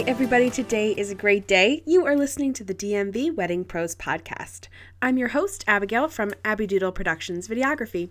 Hi, everybody. Today is a great day. You are listening to the DMV Wedding Pros Podcast. I'm your host, Abigail from Abby Doodle Productions Videography.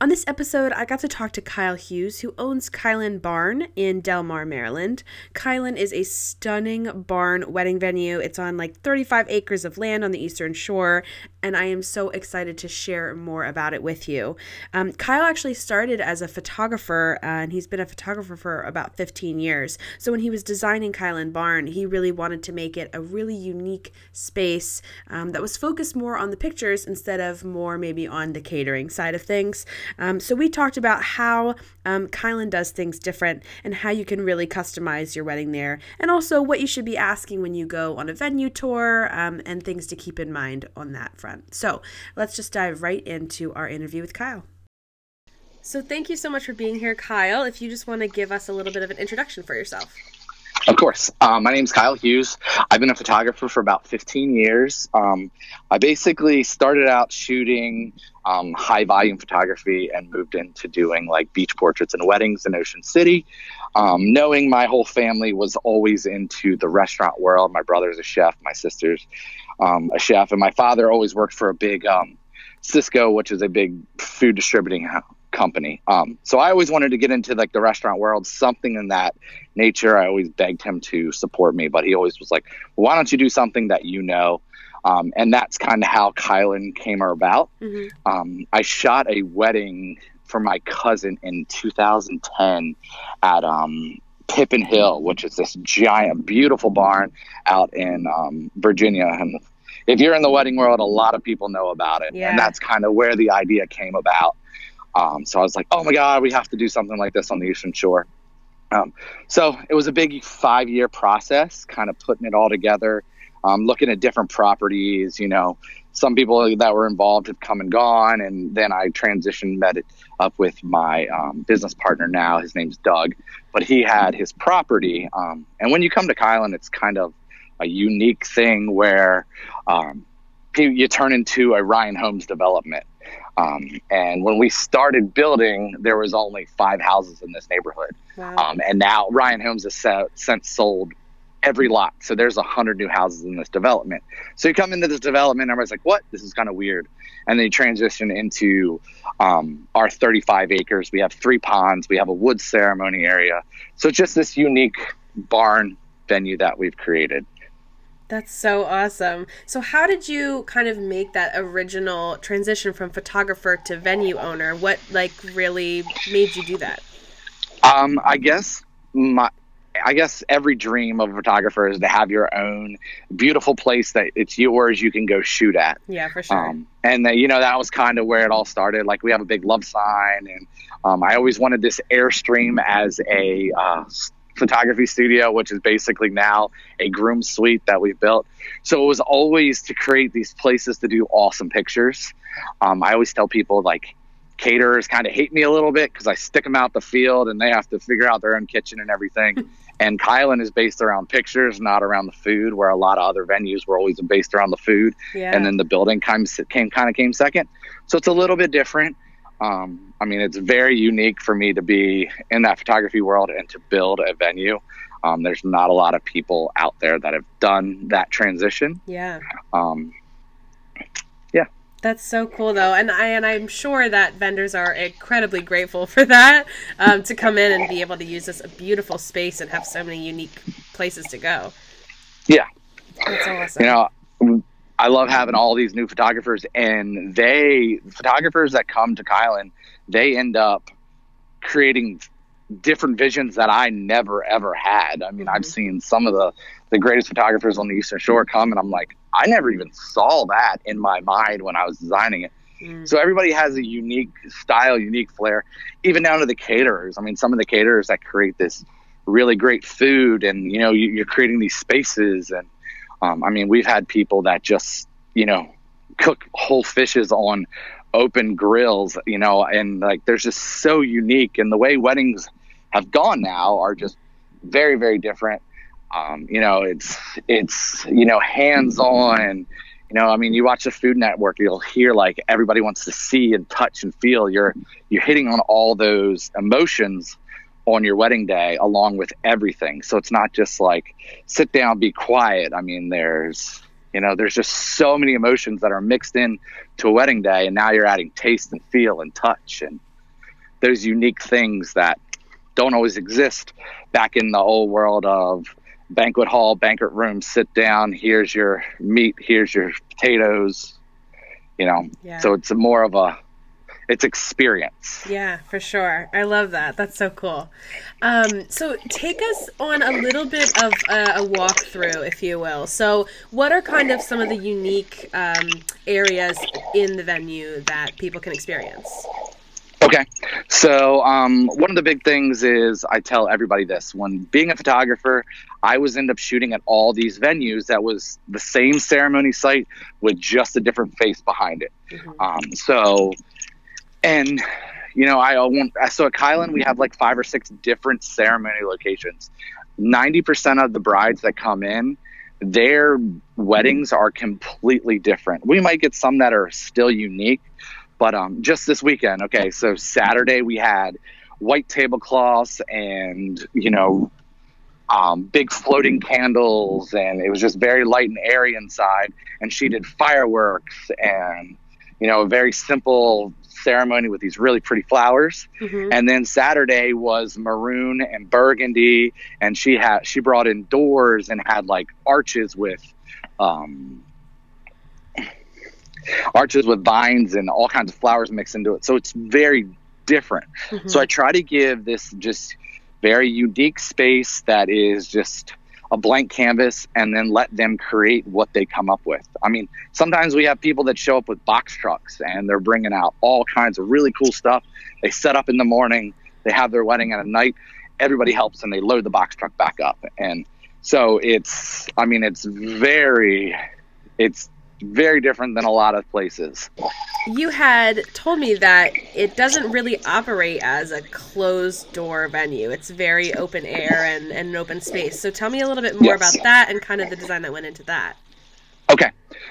On this episode, I got to talk to Kyle Hughes, who owns Kylan Barn in Delmar, Maryland. Kylan is a stunning barn wedding venue. It's on like 35 acres of land on the Eastern Shore, and I am so excited to share more about it with you. Um, Kyle actually started as a photographer, uh, and he's been a photographer for about 15 years. So when he was designing Kylan Barn, he really wanted to make it a really unique space um, that was focused more on the pictures instead of more maybe on the catering side of things. Um, so we talked about how um, Kylan does things different and how you can really customize your wedding there, and also what you should be asking when you go on a venue tour um, and things to keep in mind on that front front. So let's just dive right into our interview with Kyle. So thank you so much for being here, Kyle. If you just want to give us a little bit of an introduction for yourself. Of course. Um, my name is Kyle Hughes. I've been a photographer for about 15 years. Um, I basically started out shooting um, high volume photography and moved into doing like beach portraits and weddings in Ocean City. Um, knowing my whole family was always into the restaurant world. My brother's a chef, my sister's um, a chef, and my father always worked for a big um, Sysco, which is a big food distributing company. Um, so I always wanted to get into like the restaurant world, something in that nature. I always begged him to support me, but he always was like, well, "Why don't you do something that you know?" Um, and that's kind of how Kylan came about. Mm-hmm. Um, I shot a wedding for my cousin in 2010 at um, Pippin Hill, which is this giant, beautiful barn out in um, Virginia. And if you're in the wedding world, a lot of people know about it. Yeah. And that's kind of where the idea came about. Um, so I was like, oh my God, we have to do something like this on the Eastern Shore. Um, so it was a big five year process, kind of putting it all together, um, looking at different properties. You know, some people that were involved have come and gone. And then I transitioned, met it up with my um, business partner now. His name's Doug, but he had his property. Um, and when you come to Kylan, it's kind of a unique thing where um, you turn into a Ryan Homes development. Um, and when we started building, there was only five houses in this neighborhood. Wow. Um, and now Ryan Homes has since sold every lot. So there's a hundred new houses in this development. So you come into this development, and everybody's like, "What? This is kind of weird." And then you transition into um, our 35 acres. We have three ponds. We have a wood ceremony area. So just this unique barn venue that we've created. That's so awesome. So, how did you kind of make that original transition from photographer to venue owner? What like really made you do that? Um, I guess my I guess every dream of a photographer is to have your own beautiful place that it's yours you can go shoot at. Yeah, for sure. Um, and that, you know that was kind of where it all started. Like we have a big love sign, and um, I always wanted this airstream as a uh, photography studio, which is basically now a groom suite that we've built. So it was always to create these places to do awesome pictures. Um, I always tell people like caterers kind of hate me a little bit because I stick them out the field and they have to figure out their own kitchen and everything. and Kylan is based around pictures, not around the food, where a lot of other venues were always based around the food. Yeah. And then the building came, came kind of came second. So it's a little bit different. Um, I mean, it's very unique for me to be in that photography world and to build a venue. Um, there's not a lot of people out there that have done that transition. Yeah. Um, yeah. That's so cool, though, and I and I'm sure that vendors are incredibly grateful for that um, to come in and be able to use this beautiful space and have so many unique places to go. Yeah. That's awesome. You know, I love having all these new photographers, and they photographers that come to Kylan, they end up creating different visions that I never ever had. I mean, mm-hmm. I've seen some of the the greatest photographers on the Eastern Shore come, and I'm like, I never even saw that in my mind when I was designing it. Mm. So everybody has a unique style, unique flair, even down to the caterers. I mean, some of the caterers that create this really great food, and you know, you, are creating these spaces and um, I mean, we've had people that just, you know, cook whole fishes on open grills, you know, and like there's just so unique. And the way weddings have gone now are just very, very different. Um, you know, it's, it's, you know, hands on. You know, I mean, you watch the Food Network, you'll hear like everybody wants to see and touch and feel. You're, you're hitting on all those emotions on your wedding day along with everything. So it's not just like sit down, be quiet. I mean, there's you know, there's just so many emotions that are mixed in to a wedding day, and now you're adding taste and feel and touch and those unique things that don't always exist back in the old world of banquet hall, banquet room, sit down, here's your meat, here's your potatoes, you know. Yeah. So it's more of a it's experience. Yeah, for sure. I love that. That's so cool. Um, so take us on a little bit of a, a walkthrough, if you will. So, what are kind of some of the unique um, areas in the venue that people can experience? Okay. So, um, one of the big things is I tell everybody this when being a photographer, I was end up shooting at all these venues that was the same ceremony site with just a different face behind it. Mm-hmm. Um, so, and you know, I won't. So at Kylan, we have like five or six different ceremony locations. Ninety percent of the brides that come in, their weddings are completely different. We might get some that are still unique, but um, just this weekend, okay. So Saturday we had white tablecloths and you know um, big floating candles, and it was just very light and airy inside. And she did fireworks and you know a very simple ceremony with these really pretty flowers. Mm-hmm. And then Saturday was maroon and burgundy, and she had she brought in doors and had like arches with um, arches with vines and all kinds of flowers mixed into it. So it's very different. Mm-hmm. So I try to give this just very unique space that is just a blank canvas and then let them create what they come up with. I mean, sometimes we have people that show up with box trucks and they're bringing out all kinds of really cool stuff. They set up in the morning, they have their wedding at night, everybody helps and they load the box truck back up. And so it's, I mean, it's very, it's very different than a lot of places. You had told me that it doesn't really operate as a closed door venue. It's very open air and, and an open space. So tell me a little bit more yes. about that and kind of the design that went into that. Okay.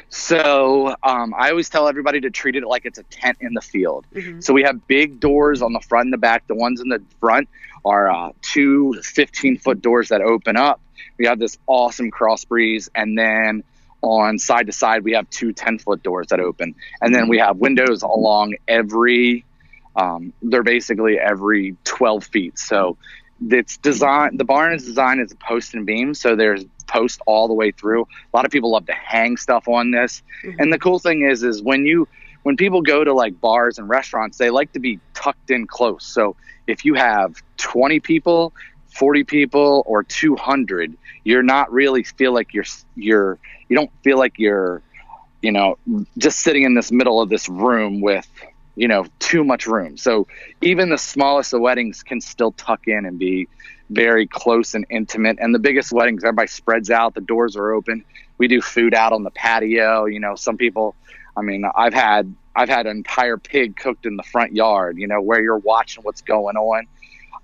So um, I always tell everybody to treat it like it's a tent in the field. Mm-hmm. So we have big doors on the front and the back. The ones in the front are uh, two 15 foot doors that open up. We have this awesome cross breeze. And then on side to side, we have two 10 foot doors that open. And then we have windows along every, um, they're basically every 12 feet. So it's designed, the barn is designed as a post and beam. So there's post all the way through. A lot of people love to hang stuff on this. Mm-hmm. And the cool thing is, is when you, when people go to like bars and restaurants, they like to be tucked in close. So if you have 20 people, 40 people or 200 you're not really feel like you're you're you don't feel like you're you know just sitting in this middle of this room with you know too much room. So even the smallest of weddings can still tuck in and be very close and intimate. And the biggest weddings everybody spreads out the doors are open. We do food out on the patio you know some people i mean i've had i've had an entire pig cooked in the front yard you know where you're watching what's going on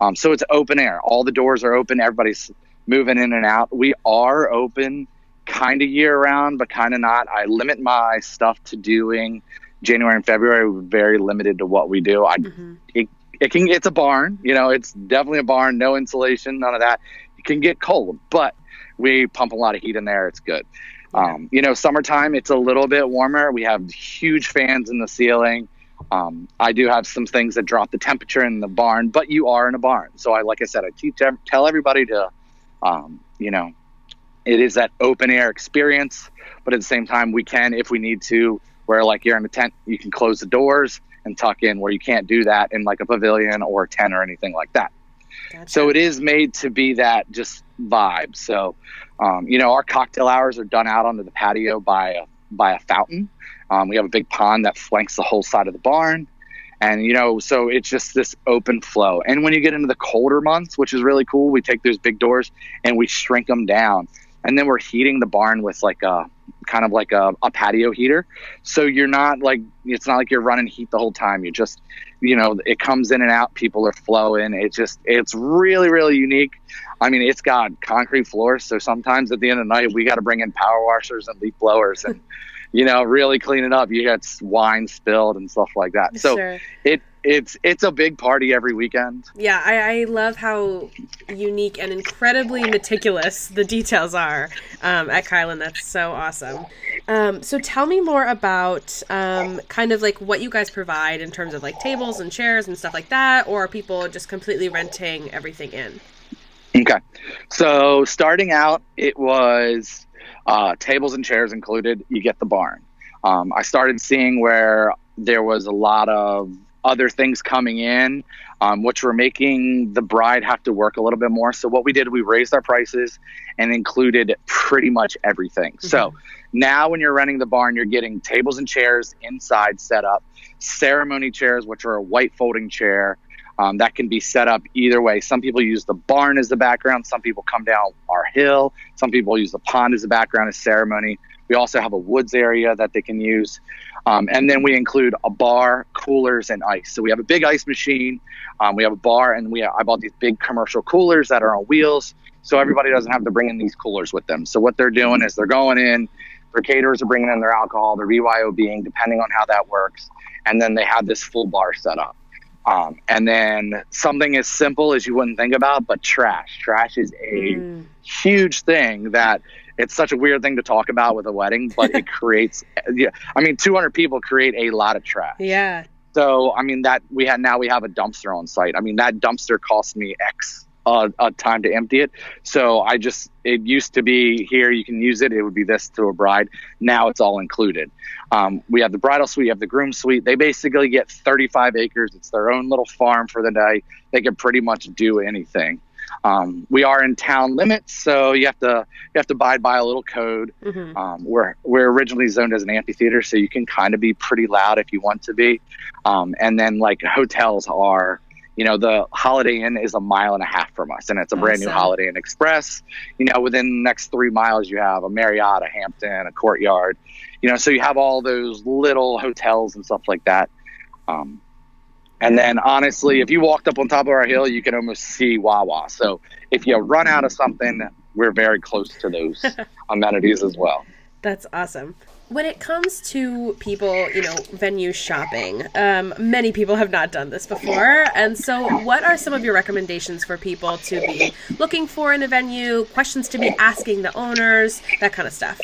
um, so it's open air. All the doors are open. Everybody's moving in and out. We are open kind of year round, but kind of not. I limit my stuff to doing January and February. We're very limited to what we do. I mm-hmm. it, it can it's a barn. You know, it's definitely a barn. No insulation, none of that. It can get cold, but we pump a lot of heat in there. It's good. Um, you know, summertime it's a little bit warmer. We have huge fans in the ceiling. Um, I do have some things that drop the temperature in the barn, but you are in a barn. So I, like I said, I teach, tell everybody to, um, you know, it is that open air experience, but at the same time, we can, if we need to, where like you're in a tent, you can close the doors and tuck in where you can't do that in like a pavilion or a tent or anything like that. Gotcha. So it is made to be that just vibe. So, um, you know, our cocktail hours are done out onto the patio by a, by a fountain. Um, we have a big pond that flanks the whole side of the barn. And, you know, so it's just this open flow. And when you get into the colder months, which is really cool, we take those big doors and we shrink them down. And then we're heating the barn with like a kind of like a, a patio heater. So you're not like, it's not like you're running heat the whole time. You just, you know, it comes in and out. People are flowing. It just, it's really, really unique. I mean, it's got concrete floors. So sometimes at the end of the night, we got to bring in power washers and leaf blowers and, you know, really clean it up. You got wine spilled and stuff like that. So sure. it it's it's a big party every weekend. Yeah, I, I love how unique and incredibly meticulous the details are um, at Kylan. That's so awesome. Um, so tell me more about um, kind of like what you guys provide in terms of like tables and chairs and stuff like that, or are people just completely renting everything in? Okay, so starting out, it was uh, tables and chairs included. You get the barn. Um, I started seeing where there was a lot of other things coming in, um, which were making the bride have to work a little bit more. So what we did, we raised our prices and included pretty much everything. Mm-hmm. So now when you're renting the barn, you're getting tables and chairs inside set up, ceremony chairs, which are a white folding chair. Um, that can be set up either way. Some people use the barn as the background. Some people come down our hill. Some people use the pond as the background as ceremony. We also have a woods area that they can use. Um, and then we include a bar, coolers, and ice. So we have a big ice machine. Um, we have a bar, and we have, I bought these big commercial coolers that are on wheels, so everybody doesn't have to bring in these coolers with them. So what they're doing is they're going in. Their caterers are bringing in their alcohol, their BYOBing, depending on how that works, and then they have this full bar set up. Um, and then something as simple as you wouldn't think about, but trash. Trash is a mm. huge thing that it's such a weird thing to talk about with a wedding, but it creates. Yeah, I mean, 200 people create a lot of trash. Yeah. So I mean that we had now we have a dumpster on site. I mean that dumpster cost me X uh, a time to empty it. So I just it used to be here you can use it. It would be this to a bride. Now it's all included. Um, we have the bridal suite, you have the groom suite. They basically get 35 acres. It's their own little farm for the day. They can pretty much do anything. Um, we are in town limits, so you have to you have to abide by a little code. Mm-hmm. Um, we're we're originally zoned as an amphitheater, so you can kind of be pretty loud if you want to be. Um, and then like hotels are, you know, the Holiday Inn is a mile and a half from us, and it's a awesome. brand new Holiday Inn Express. You know, within the next three miles, you have a Marriott, a Hampton, a Courtyard. You know, so you have all those little hotels and stuff like that. Um, and then honestly, if you walked up on top of our hill, you can almost see Wawa. So if you run out of something, we're very close to those amenities as well. That's awesome. When it comes to people, you know, venue shopping, um, many people have not done this before. And so, what are some of your recommendations for people to be looking for in a venue, questions to be asking the owners, that kind of stuff?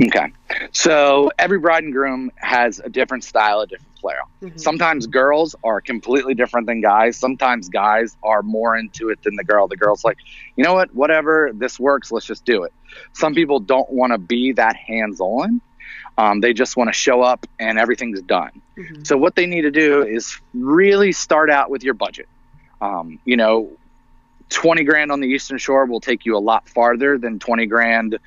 Okay. So, every bride and groom has a different style, a different Mm-hmm. Sometimes girls are completely different than guys. Sometimes guys are more into it than the girl. The girl's like, you know what, whatever, this works, let's just do it. Some people don't want to be that hands on. Um, they just want to show up and everything's done. Mm-hmm. So, what they need to do is really start out with your budget. Um, you know, 20 grand on the Eastern Shore will take you a lot farther than 20 grand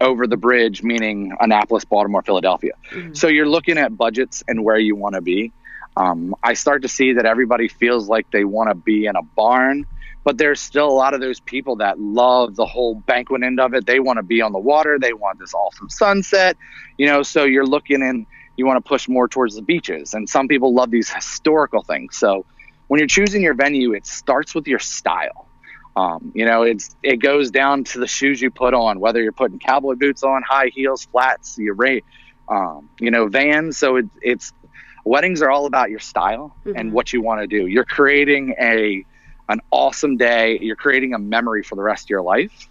over the bridge, meaning Annapolis, Baltimore, Philadelphia. Mm-hmm. So you're looking at budgets and where you want to be. Um, I start to see that everybody feels like they want to be in a barn, but there's still a lot of those people that love the whole banquet end of it. They want to be on the water, they want this awesome sunset, you know. So you're looking and you want to push more towards the beaches. And some people love these historical things. So when you're choosing your venue, it starts with your style. Um, you know, it's it goes down to the shoes you put on, whether you're putting cowboy boots on, high heels, flats, your rate, um, you know, vans. So it, it's weddings are all about your style mm-hmm. and what you want to do. You're creating a an awesome day. You're creating a memory for the rest of your life.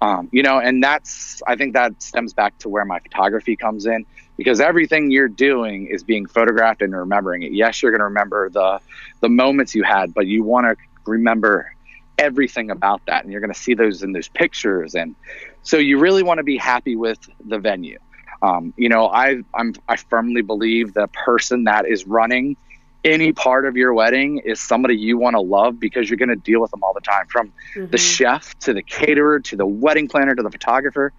Um, you know, and that's I think that stems back to where my photography comes in because everything you're doing is being photographed and remembering it. Yes, you're going to remember the the moments you had, but you want to remember everything about that and you're going to see those in those pictures and so you really want to be happy with the venue um, you know I, I'm, I firmly believe the person that is running any part of your wedding is somebody you want to love because you're going to deal with them all the time from mm-hmm. the chef to the caterer to the wedding planner to the photographer.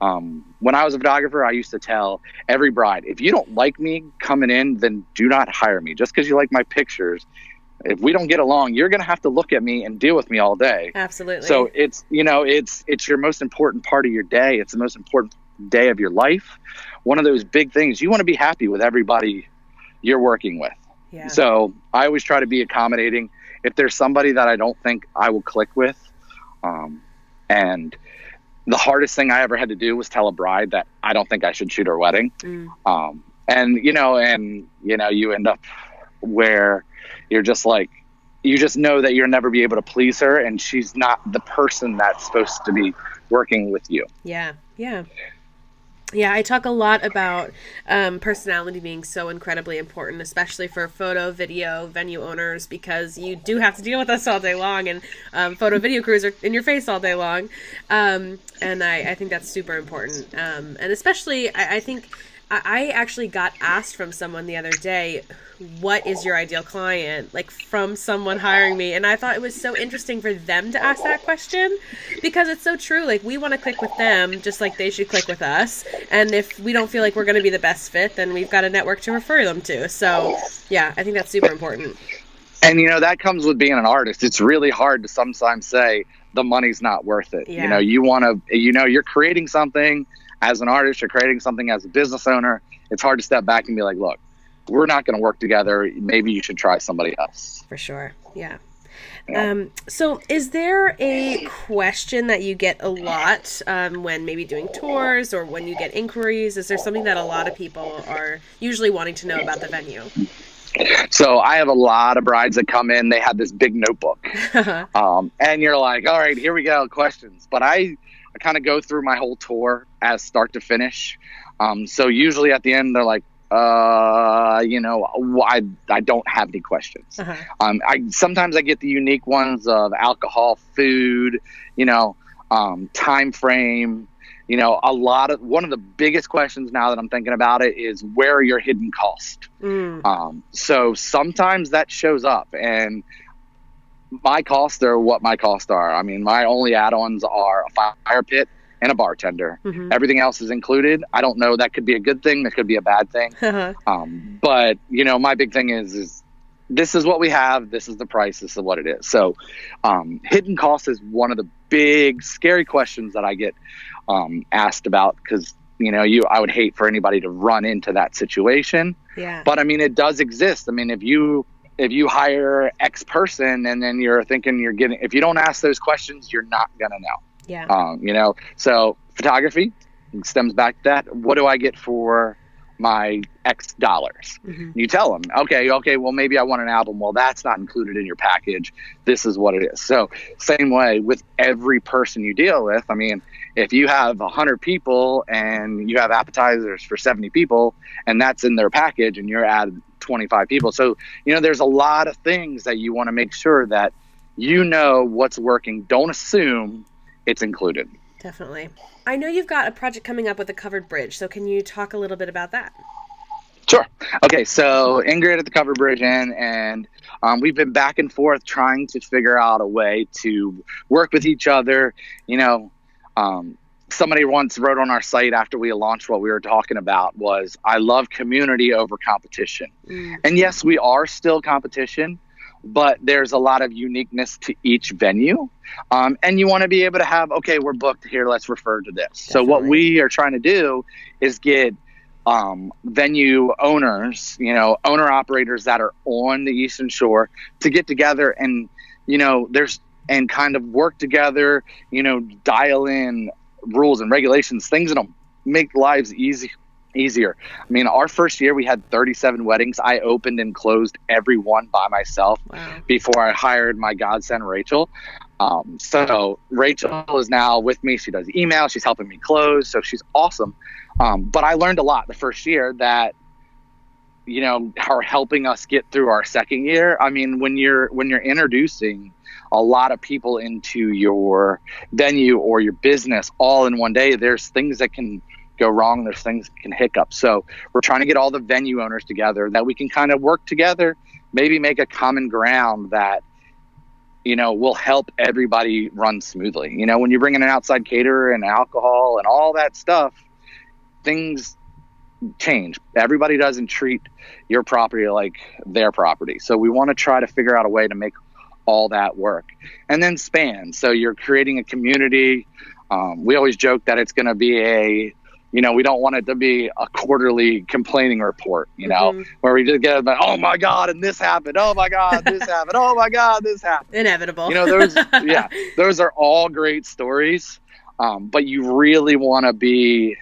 Um, when I was a photographer, I used to tell every bride, if you don't like me coming in, then do not hire me. Just because you like my pictures if we don't get along you're going to have to look at me and deal with me all day. Absolutely. So it's you know it's it's your most important part of your day. It's the most important day of your life. One of those big things you want to be happy with everybody you're working with yeah. so i always try to be accommodating. If there's somebody that i don't think i will click with um, and the hardest thing i ever had to do was tell a bride that i don't think i should shoot her wedding. Mm. um, and you know and you know you end up where you're just like you just know that you'll never be able to please her and she's not the person that's supposed to be working with you. Yeah. Yeah yeah, I talk a lot about um, personality being so incredibly important, especially for photo, video, venue owners, because you do have to deal with us all day long, and um, photo, video crews are in your face all day long. Um, and I, I, think that's super important. Um, and especially, I, I think I actually got asked from someone the other day, what is your ideal client? Like from someone hiring me. And I thought it was so interesting for them to ask that question because it's so true. Like we want to click with them just like they should click with us. And if we don't feel like we're going to be the best fit, then we've got a network to refer them to. So yeah, I think that's super important. And you know, that comes with being an artist. It's really hard to sometimes say the money's not worth it. Yeah. You know, you want to, you know, you're creating something as an artist you're creating something as a business owner, it's hard to step back and be like, look, we're not going to work together. Maybe you should try somebody else. For sure. Yeah. yeah. Um, so, is there a question that you get a lot um, when maybe doing tours or when you get inquiries? Is there something that a lot of people are usually wanting to know about the venue? So I have a lot of brides that come in. They have this big notebook, um, and you're like, "All right, here we go, questions." But I I kind of go through my whole tour as start to finish. Um, so usually at the end, they're like, uh, you know, I, I don't have any questions. Uh-huh. Um, I sometimes I get the unique ones of alcohol, food, you know, um, time frame. You know, a lot of one of the biggest questions now that I'm thinking about it is where are your hidden costs? Mm. Um, so sometimes that shows up, and my costs are what my costs are. I mean, my only add-ons are a fire pit and a bartender. Mm-hmm. Everything else is included. I don't know. That could be a good thing. That could be a bad thing. Uh-huh. Um, but you know, my big thing is is this is what we have. This is the price. This is what it is. So, um, hidden cost is one of the big scary questions that I get um, asked about because you know you I would hate for anybody to run into that situation. Yeah. But I mean, it does exist. I mean, if you if you hire X person and then you're thinking you're getting, if you don't ask those questions, you're not going to know. Yeah. Um, you know, so photography stems back to that. What do I get for my X dollars? Mm-hmm. You tell them, okay, okay, well, maybe I want an album. Well, that's not included in your package. This is what it is. So, same way with every person you deal with. I mean, if you have 100 people and you have appetizers for 70 people and that's in their package and you're at 25 people. So, you know, there's a lot of things that you want to make sure that you know what's working. Don't assume it's included. Definitely. I know you've got a project coming up with a covered bridge. So, can you talk a little bit about that? Sure. Okay, so Ingrid at the Covered Bridge Inn, and um, we've been back and forth trying to figure out a way to work with each other. You know, um, somebody once wrote on our site after we launched what we were talking about was I love community over competition. Mm. And yes, we are still competition, but there's a lot of uniqueness to each venue. Um, and you want to be able to have, okay, we're booked here, let's refer to this. Definitely. So what we are trying to do is get um, venue owners, you know, owner operators that are on the Eastern Shore to get together and, you know, there's and kind of work together, you know, dial in rules and regulations, things that'll make lives easy easier. I mean, our first year we had 37 weddings. I opened and closed every one by myself wow. before I hired my godson Rachel. Um, so Rachel is now with me. She does email. She's helping me close. So she's awesome. Um, but I learned a lot the first year that you know are helping us get through our second year. I mean, when you're when you're introducing a lot of people into your venue or your business all in one day, there's things that can go wrong. There's things that can hiccup. So we're trying to get all the venue owners together that we can kind of work together, maybe make a common ground that you know will help everybody run smoothly. You know, when you bring in an outside caterer and alcohol and all that stuff, things change. Everybody doesn't treat your property like their property. So we want to try to figure out a way to make all that work. And then span. So you're creating a community. Um, we always joke that it's going to be a, you know, we don't want it to be a quarterly complaining report, you know, mm-hmm. where we just get, oh my God, and this happened. Oh my God, this happened. Oh my God, this happened. Inevitable. You know, those, yeah, those are all great stories. Um, but you really want to be,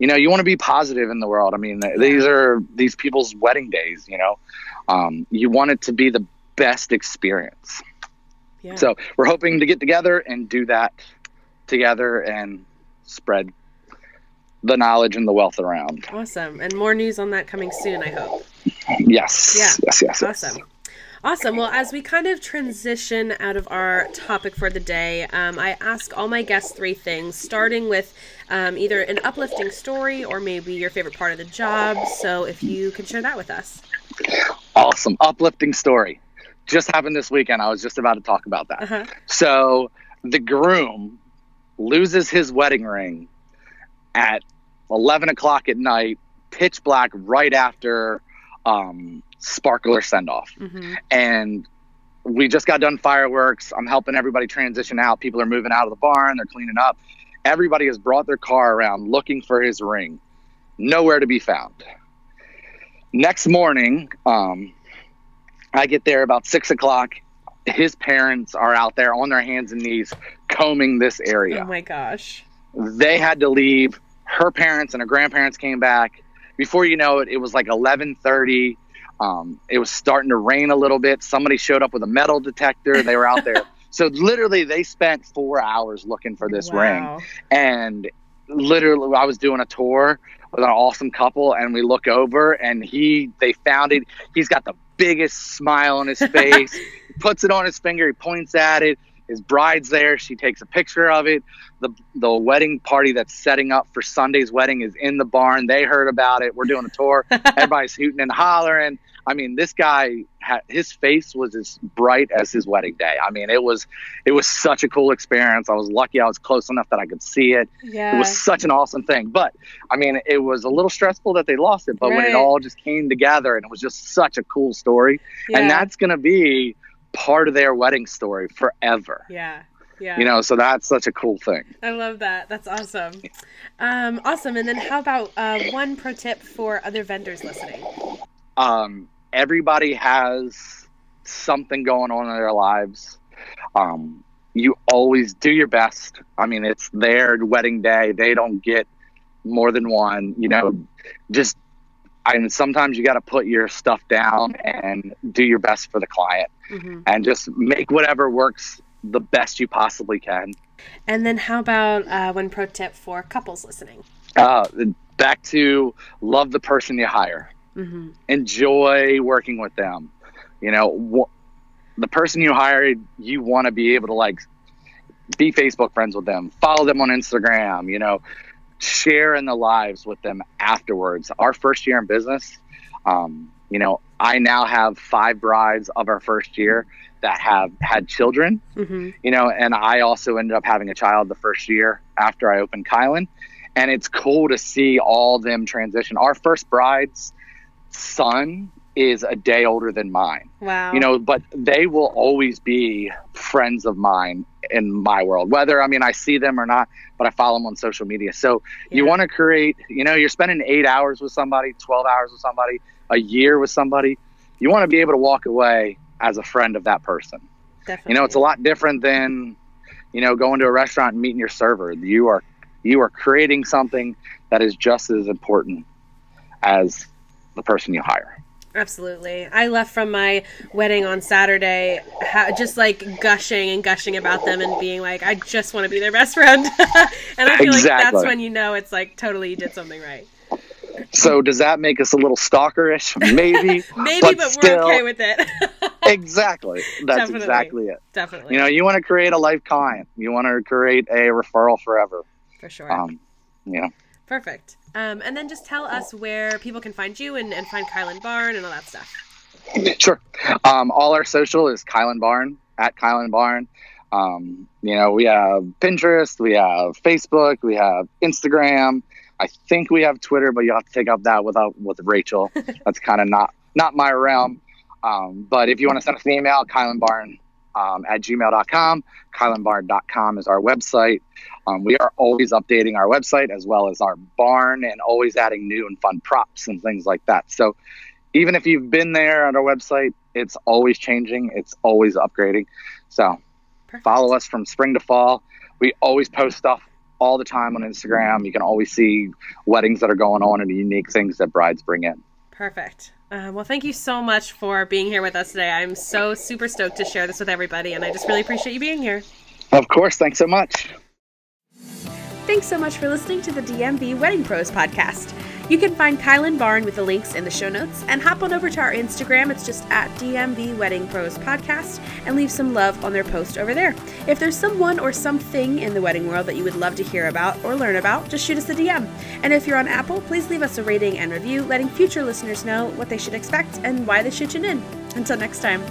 you know, you want to be positive in the world. I mean, these are these people's wedding days, you know. Um, you want it to be the best experience. Yeah. So we're hoping to get together and do that together and spread the knowledge and the wealth around. awesome. And more news on that coming soon, I hope. Yes. Yeah. Yes. Yes. yes. Awesome. Awesome. Well, as we kind of transition out of our topic for the day, um, I ask all my guests three things, starting with um, either an uplifting story or maybe your favorite part of the job. So if you can share that with us. Awesome. Uplifting story. Just happened this weekend. I was just about to talk about that. Uh-huh. So the groom loses his wedding ring at 11 o'clock at night, pitch black, right after um, sparkler send off. hmm And we just got done fireworks. I'm helping everybody transition out. People are moving out of the barn, they're cleaning up. Everybody has brought their car around looking for his ring. Nowhere to be found. Next morning, um, I get there about six o'clock. His parents are out there on their hands and knees combing this area. Oh my gosh. they had to leave. Her parents and her grandparents came back. Before you know it it was like 11.30 um, it was starting to rain a little bit. Somebody showed up with a metal detector. They were out there. So literally they spent four hours looking for this ring. And literally i was doing a tour with an awesome couple and we look over and he they found it. He's got the biggest smile on his face. He puts it on his finger. He points at it. His bride's there. She takes a picture of it. The the wedding party that's setting up for sunday's wedding is in the barn. They heard about it. We're doing a tour. Everybody's hooting and hollering i mean this guy his face was as bright as his wedding day i mean it was it was such a cool experience i was lucky i was close enough that i could see it Yeah. it was such an awesome thing. But I mean, it was a little stressful that they lost it, but when it all just came together and it was just such a cool story, and that's going to be part of their wedding story forever. Yeah. Yeah. You know, so that's such a cool thing. I love that. That's awesome. Um, awesome. And then how about uh, one pro tip for other vendors listening? Um, everybody has something going on in their lives. Um, you always do your best. I mean, it's their wedding day. They don't get more than one. You know, just I mean, sometimes you got to put your stuff down and do your best for the client, hmm and just make whatever works the best you possibly can. And then how about uh, one pro tip for couples listening? Uh, back to love the person you hire. Hmm enjoy working with them. You know, wh- the person you hired, you want to be able to like be Facebook friends with them, follow them on Instagram, you know, share in the lives with them afterwards. Our first year in business, um, you know, I now have five brides of our first year that have had children, hmm you know, and I also ended up having a child the first year after I opened Kylan. And it's cool to see all them transition. Our first bride's son is a day older than mine, Wow. you know, but they will always be friends of mine in my world, whether I mean I see them or not, but I follow them on social media. So you want to create, you know, you're spending eight hours with somebody, 12 hours with somebody, a year with somebody. You want to be able to walk away as a friend of that person. Definitely. You know, it's a lot different than, you know, going to a restaurant and meeting your server. You are you are creating something that is just as important as the person you hire. Absolutely. I left from my wedding on Saturday ha- just like gushing and gushing about them and being like, I just want to be their best friend. and I feel like that's when you know it's like totally you did something right. So does that make us a little stalkerish? Maybe. Maybe, But but, still- we're okay with it. exactly. That's Definitely. exactly it. Definitely. You know, you want to create a life client. You want to create a referral forever. For sure. Um, you know. Perfect. Um, and then just tell us where people can find you and, and find Kylan Barn and all that stuff. Sure. Um, all our social is Kylan Barn at Kylan Barn. Um, you know, we have Pinterest, we have Facebook, we have Instagram. I think we have Twitter, but you have to take up that without with Rachel. That's kind of not not my realm. Um, but if you want to send us an email, kylanbarn um, at gmail.com. kylanbarn.com is our website. Um, we are always updating our website as well as our barn and always adding new and fun props and things like that. So even if you've been there on our website, it's always changing, it's always upgrading. So Perfect. follow us from spring to fall. We always post stuff all the time on Instagram. You can always see weddings that are going on and unique things that brides bring in. Perfect. Uh, well, thank you so much for being here with us today. I'm so super stoked to share this with everybody, and I just really appreciate you being here. Of course. Thanks so much. Thanks so much for listening to the DMV Wedding Pros podcast. You can find Kylan Barn with the links in the show notes and hop on over to our Instagram. It's just at DMV Wedding Pros Podcast and leave some love on their post over there. If there's someone or something in the wedding world that you would love to hear about or learn about, just shoot us a DM. And if you're on Apple, please leave us a rating and review, letting future listeners know what they should expect and why they should tune in. Until next time.